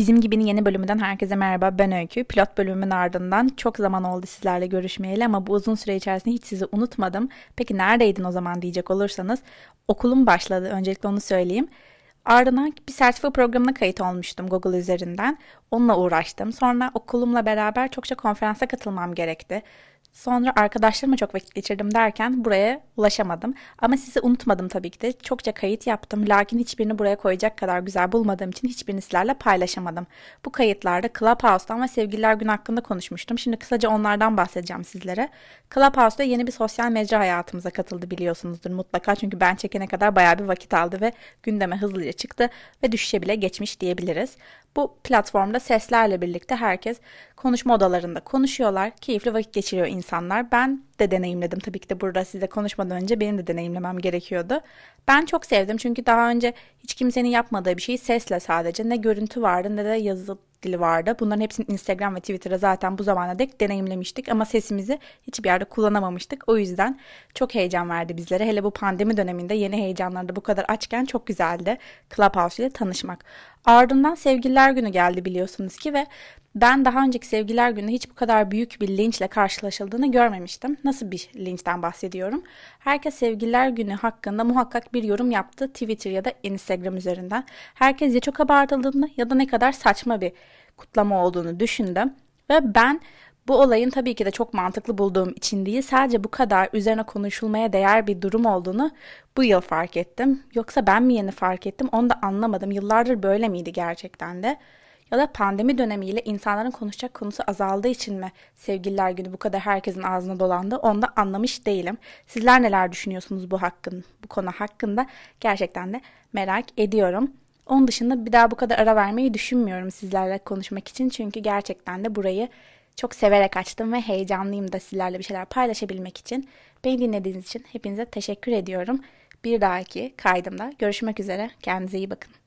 Bizim Gibi'nin yeni bölümünden herkese merhaba. Ben Öykü. Pilot bölümümün ardından çok zaman oldu sizlerle görüşmeyeli ama bu uzun süre içerisinde hiç sizi unutmadım. Peki neredeydin o zaman diyecek olursanız okulum başladı. Öncelikle onu söyleyeyim. Ardından bir sertifika programına kayıt olmuştum Google üzerinden. Onunla uğraştım. Sonra okulumla beraber çokça konferansa katılmam gerekti. Sonra arkadaşlarımla çok vakit geçirdim derken buraya ulaşamadım. Ama sizi unutmadım tabii ki de. Çokça kayıt yaptım. Lakin hiçbirini buraya koyacak kadar güzel bulmadığım için hiçbirini sizlerle paylaşamadım. Bu kayıtlarda Clubhouse'dan ve Sevgililer Günü hakkında konuşmuştum. Şimdi kısaca onlardan bahsedeceğim sizlere. Clubhouse'da yeni bir sosyal mecra hayatımıza katıldı biliyorsunuzdur mutlaka. Çünkü ben çekene kadar bayağı bir vakit aldı ve gündeme hızlıca çıktı ve düşüşe bile geçmiş diyebiliriz. Bu platformda seslerle birlikte herkes konuşma odalarında konuşuyorlar. Keyifli vakit geçiriyor insanlar. Ben de deneyimledim tabii ki de burada size konuşmadan önce benim de deneyimlemem gerekiyordu. Ben çok sevdim çünkü daha önce hiç kimsenin yapmadığı bir şeyi sesle sadece ne görüntü vardı ne de yazı dili vardı. Bunların hepsini Instagram ve Twitter'a zaten bu zamana dek deneyimlemiştik ama sesimizi hiçbir yerde kullanamamıştık. O yüzden çok heyecan verdi bizlere. Hele bu pandemi döneminde yeni heyecanlarda bu kadar açken çok güzeldi Clubhouse ile tanışmak. Ardından Sevgililer Günü geldi biliyorsunuz ki ve ben daha önceki Sevgililer Günü hiç bu kadar büyük bir linçle karşılaşıldığını görmemiştim. Nasıl bir linçten bahsediyorum? Herkes Sevgililer Günü hakkında muhakkak bir yorum yaptı Twitter ya da Instagram üzerinden. Herkes ya çok abartıldığını ya da ne kadar saçma bir kutlama olduğunu düşündüm. Ve ben bu olayın tabii ki de çok mantıklı bulduğum için değil, sadece bu kadar üzerine konuşulmaya değer bir durum olduğunu bu yıl fark ettim. Yoksa ben mi yeni fark ettim onu da anlamadım. Yıllardır böyle miydi gerçekten de? Ya da pandemi dönemiyle insanların konuşacak konusu azaldığı için mi sevgililer günü bu kadar herkesin ağzına dolandı onu da anlamış değilim. Sizler neler düşünüyorsunuz bu hakkın, bu konu hakkında gerçekten de merak ediyorum. Onun dışında bir daha bu kadar ara vermeyi düşünmüyorum sizlerle konuşmak için. Çünkü gerçekten de burayı çok severek açtım ve heyecanlıyım da sizlerle bir şeyler paylaşabilmek için. Beni dinlediğiniz için hepinize teşekkür ediyorum. Bir dahaki kaydımda görüşmek üzere. Kendinize iyi bakın.